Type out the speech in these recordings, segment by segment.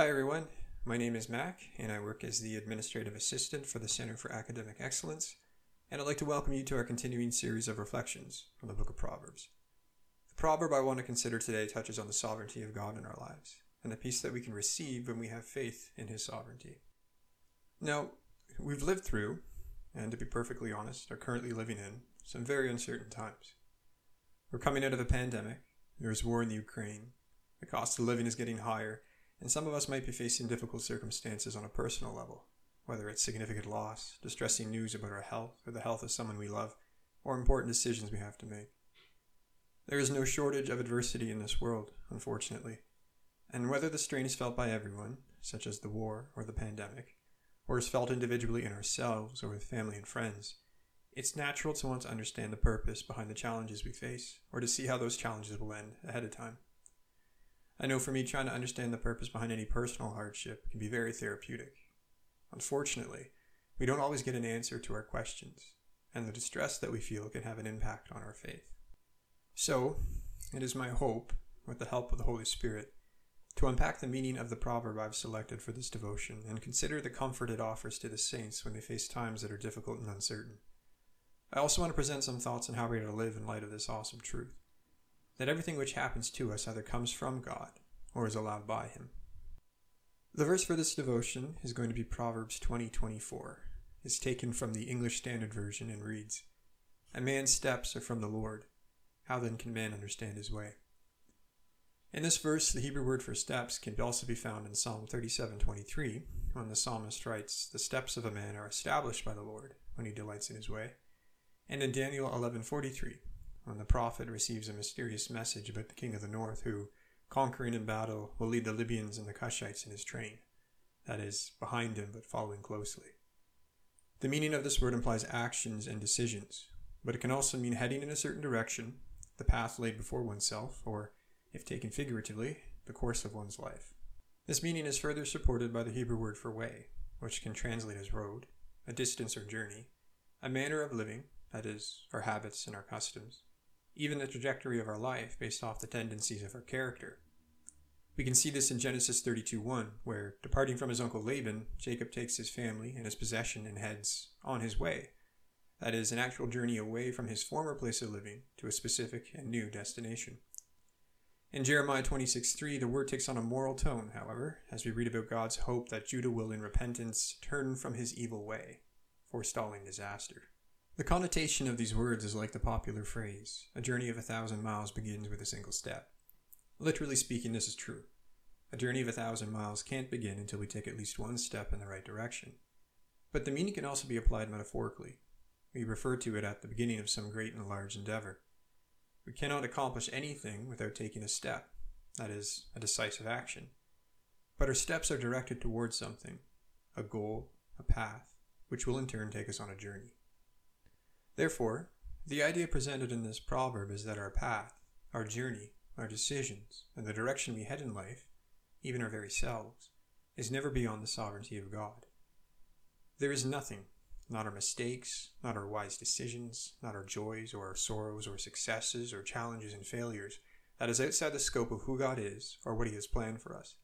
Hi, everyone. My name is Mac, and I work as the Administrative Assistant for the Center for Academic Excellence, and I'd like to welcome you to our continuing series of reflections from the book of Proverbs. The proverb I want to consider today touches on the sovereignty of God in our lives, and the peace that we can receive when we have faith in His sovereignty. Now, we've lived through, and to be perfectly honest, are currently living in some very uncertain times. We're coming out of a pandemic, there's war in the Ukraine, the cost of living is getting higher, and some of us might be facing difficult circumstances on a personal level, whether it's significant loss, distressing news about our health or the health of someone we love, or important decisions we have to make. There is no shortage of adversity in this world, unfortunately, and whether the strain is felt by everyone, such as the war or the pandemic, or is felt individually in ourselves or with family and friends, it's natural to want to understand the purpose behind the challenges we face, or to see how those challenges will end ahead of time. I know for me, trying to understand the purpose behind any personal hardship can be very therapeutic. Unfortunately, we don't always get an answer to our questions, and the distress that we feel can have an impact on our faith. So, it is my hope, with the help of the Holy Spirit, to unpack the meaning of the proverb I've selected for this devotion and consider the comfort it offers to the saints when they face times that are difficult and uncertain. I also want to present some thoughts on how we are to live in light of this awesome truth that everything which happens to us either comes from God or is allowed by Him. The verse for this devotion is going to be Proverbs 20:24. It's taken from the English Standard Version and reads, "A man's steps are from the Lord. How then can man understand his way?" In this verse, the Hebrew word for steps can also be found in Psalm 37:23, when the psalmist writes, "The steps of a man are established by the Lord when he delights in his way," and in Daniel 11:43, when the prophet receives a mysterious message about the king of the north who, conquering in battle, will lead the Libyans and the Cushites in his train, that is, behind him but following closely. The meaning of this word implies actions and decisions, but it can also mean heading in a certain direction, the path laid before oneself, or, if taken figuratively, the course of one's life. This meaning is further supported by the Hebrew word for way, which can translate as road, a distance or journey, a manner of living, that is, our habits and our customs, even the trajectory of our life based off the tendencies of our character. We can see this in Genesis 32:1, where, departing from his uncle Laban, Jacob takes his family and his possession and heads on his way. That is, an actual journey away from his former place of living to a specific and new destination. In Jeremiah 26:3, the word takes on a moral tone, however, as we read about God's hope that Judah will, in repentance, turn from his evil way, forestalling disaster. The connotation of these words is like the popular phrase, a journey of a thousand miles begins with a single step. Literally speaking, this is true. A journey of a thousand miles can't begin until we take at least one step in the right direction. But the meaning can also be applied metaphorically. We refer to it at the beginning of some great and large endeavor. We cannot accomplish anything without taking a step, that is, a decisive action. But our steps are directed towards something, a goal, a path, which will in turn take us on a journey. Therefore, the idea presented in this proverb is that our path, our journey, our decisions, and the direction we head in life, even our very selves, is never beyond the sovereignty of God. There is nothing, not our mistakes, not our wise decisions, not our joys or our sorrows or successes or challenges and failures, that is outside the scope of who God is or what He has planned for us.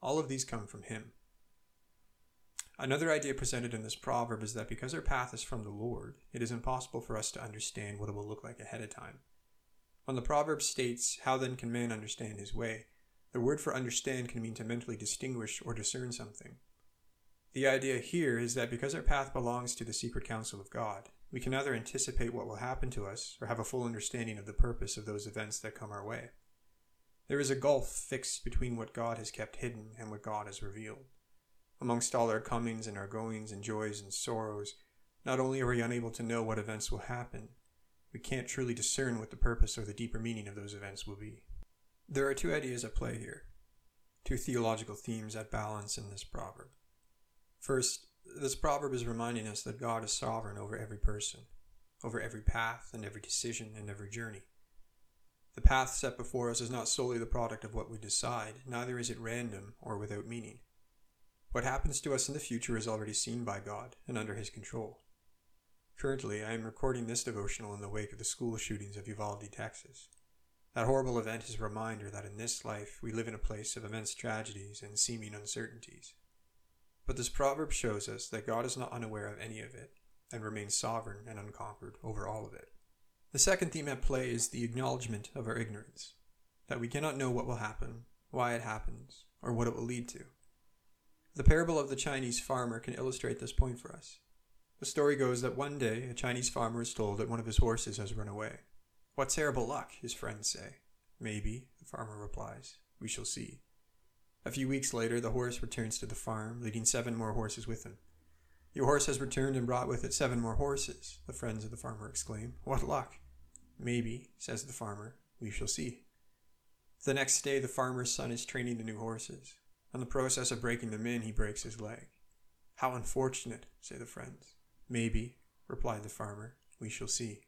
All of these come from Him. Another idea presented in this proverb is that because our path is from the Lord, it is impossible for us to understand what it will look like ahead of time. When the proverb states, How then can man understand his way? the word for understand can mean to mentally distinguish or discern something. The idea here is that because our path belongs to the secret counsel of God, we can neither anticipate what will happen to us or have a full understanding of the purpose of those events that come our way. There is a gulf fixed between what God has kept hidden and what God has revealed. Amongst all our comings and our goings and joys and sorrows, not only are we unable to know what events will happen, we can't truly discern what the purpose or the deeper meaning of those events will be. There are two ideas at play here, two theological themes at balance in this proverb. First, this proverb is reminding us that God is sovereign over every person, over every path and every decision and every journey. The path set before us is not solely the product of what we decide, neither is it random or without meaning. What happens to us in the future is already seen by God and under His control. Currently, I am recording this devotional in the wake of the school shootings of Uvalde, Texas. That horrible event is a reminder that in this life we live in a place of immense tragedies and seeming uncertainties. But this proverb shows us that God is not unaware of any of it and remains sovereign and unconquered over all of it. The second theme at play is the acknowledgement of our ignorance, that we cannot know what will happen, why it happens, or what it will lead to. The parable of the Chinese farmer can illustrate this point for us. The story goes that one day a Chinese farmer is told that one of his horses has run away. What terrible luck, his friends say. Maybe, the farmer replies. We shall see. A few weeks later, the horse returns to the farm, leading seven more horses with him. Your horse has returned and brought with it seven more horses, the friends of the farmer exclaim. What luck! Maybe, says the farmer. We shall see. The next day, the farmer's son is training the new horses. In the process of breaking them in, he breaks his leg. How unfortunate, say the friends. Maybe, replied the farmer. We shall see.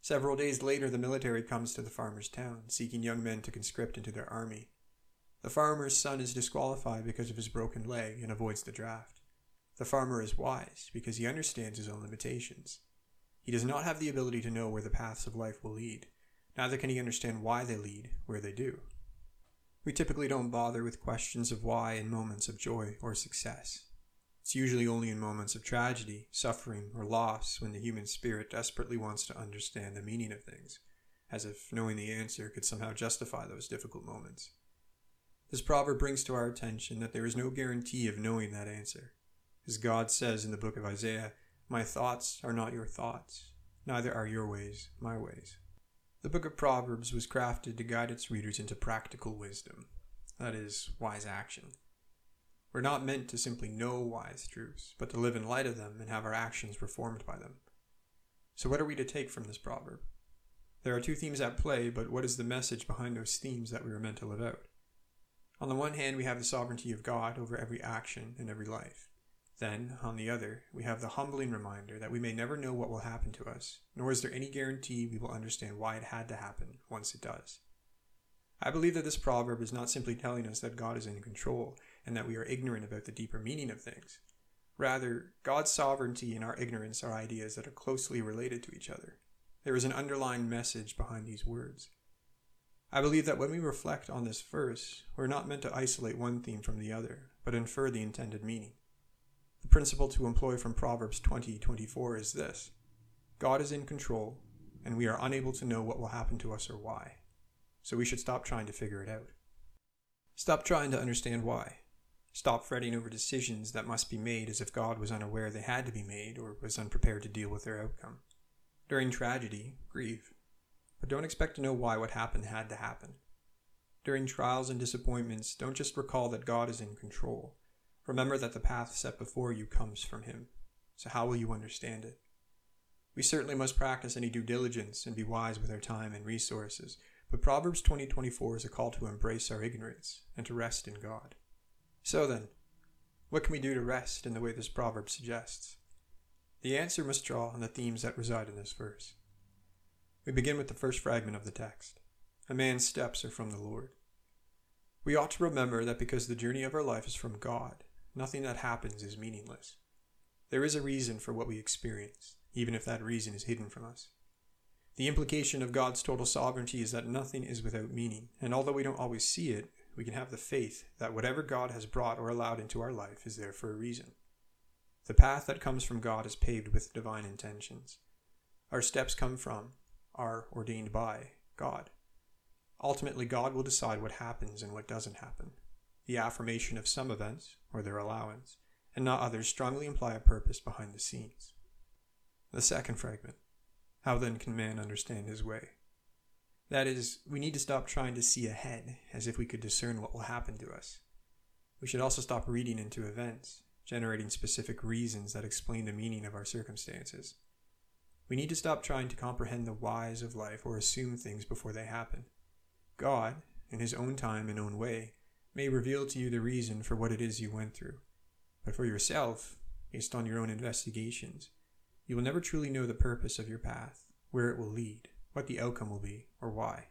Several days later, the military comes to the farmer's town, seeking young men to conscript into their army. The farmer's son is disqualified because of his broken leg and avoids the draft. The farmer is wise because he understands his own limitations. He does not have the ability to know where the paths of life will lead, neither can he understand why they lead where they do. We typically don't bother with questions of why in moments of joy or success. It's usually only in moments of tragedy, suffering, or loss when the human spirit desperately wants to understand the meaning of things, as if knowing the answer could somehow justify those difficult moments. This proverb brings to our attention that there is no guarantee of knowing that answer. As God says in the book of Isaiah, My thoughts are not your thoughts, neither are your ways my ways. The book of Proverbs was crafted to guide its readers into practical wisdom, that is, wise action. We're not meant to simply know wise truths, but to live in light of them and have our actions reformed by them. So, what are we to take from this proverb? There are two themes at play, but what is the message behind those themes that we are meant to live out? On the one hand, we have the sovereignty of God over every action and every life. Then, on the other, we have the humbling reminder that we may never know what will happen to us, nor is there any guarantee we will understand why it had to happen once it does. I believe that this proverb is not simply telling us that God is in control, and that we are ignorant about the deeper meaning of things. Rather, God's sovereignty and our ignorance are ideas that are closely related to each other. There is an underlying message behind these words. I believe that when we reflect on this verse, we're not meant to isolate one theme from the other, but infer the intended meaning. The principle to employ from Proverbs 20:24 is this: God is in control, and we are unable to know what will happen to us or why. So we should stop trying to figure it out. Stop trying to understand why. Stop fretting over decisions that must be made as if God was unaware they had to be made or was unprepared to deal with their outcome. During tragedy, grieve. But don't expect to know why what happened had to happen. During trials and disappointments, don't just recall that God is in control. Remember that the path set before you comes from Him. So, how will you understand it? We certainly must practice any due diligence and be wise with our time and resources, but Proverbs 20:24 is a call to embrace our ignorance and to rest in God. So then, what can we do to rest in the way this proverb suggests? The answer must draw on the themes that reside in this verse. We begin with the first fragment of the text A man's steps are from the Lord. We ought to remember that because the journey of our life is from God, nothing that happens is meaningless. There is a reason for what we experience, even if that reason is hidden from us. The implication of God's total sovereignty is that nothing is without meaning, and although we don't always see it, we can have the faith that whatever God has brought or allowed into our life is there for a reason. The path that comes from God is paved with divine intentions. Our steps come from, are ordained by, God. Ultimately, God will decide what happens and what doesn't happen. The affirmation of some events, or their allowance, and not others strongly imply a purpose behind the scenes. The second fragment How then can man understand his way? That is, we need to stop trying to see ahead as if we could discern what will happen to us. We should also stop reading into events, generating specific reasons that explain the meaning of our circumstances. We need to stop trying to comprehend the whys of life or assume things before they happen. God, in His own time and own way, may reveal to you the reason for what it is you went through. But for yourself, based on your own investigations, you will never truly know the purpose of your path, where it will lead what the outcome will be, or why.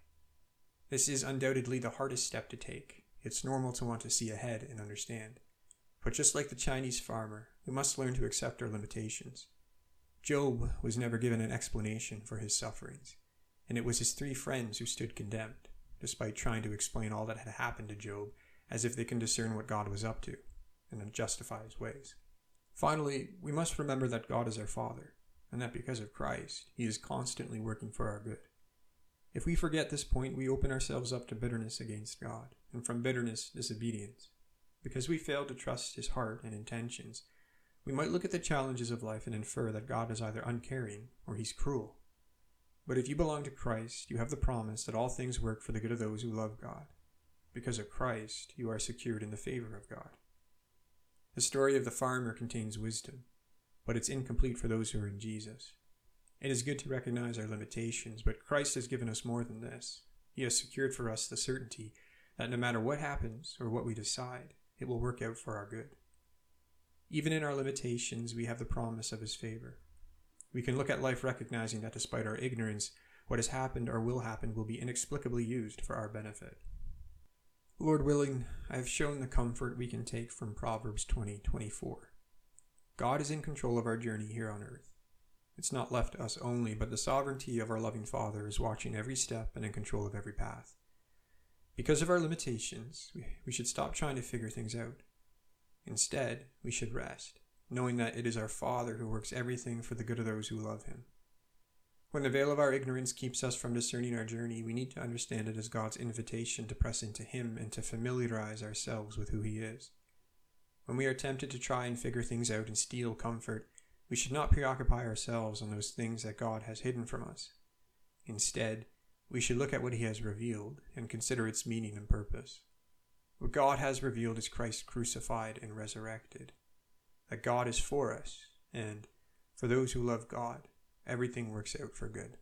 This is undoubtedly the hardest step to take. It's normal to want to see ahead and understand. But just like the Chinese farmer, we must learn to accept our limitations. Job was never given an explanation for his sufferings, and it was his three friends who stood condemned, despite trying to explain all that had happened to Job as if they can discern what God was up to and justify his ways. Finally, we must remember that God is our Father, and that because of Christ, he is constantly working for our good. If we forget this point, we open ourselves up to bitterness against God, and from bitterness, disobedience. Because we fail to trust his heart and intentions, we might look at the challenges of life and infer that God is either uncaring or he's cruel. But if you belong to Christ, you have the promise that all things work for the good of those who love God. Because of Christ, you are secured in the favor of God. The story of the farmer contains wisdom, but it's incomplete for those who are in Jesus. It is good to recognize our limitations, but Christ has given us more than this. He has secured for us the certainty that no matter what happens or what we decide, it will work out for our good. Even in our limitations, we have the promise of His favor. We can look at life recognizing that despite our ignorance, what has happened or will happen will be inexplicably used for our benefit. Lord willing, I have shown the comfort we can take from Proverbs 20:24. 20, God is in control of our journey here on earth. It's not left to us only, but the sovereignty of our loving Father is watching every step and in control of every path. Because of our limitations, we should stop trying to figure things out. Instead, we should rest knowing that it is our Father who works everything for the good of those who love him. When the veil of our ignorance keeps us from discerning our journey, we need to understand it as God's invitation to press into Him and to familiarize ourselves with who He is. When we are tempted to try and figure things out and steal comfort, we should not preoccupy ourselves on those things that God has hidden from us. Instead, we should look at what He has revealed and consider its meaning and purpose. What God has revealed is Christ crucified and resurrected that God is for us, and for those who love God, everything works out for good.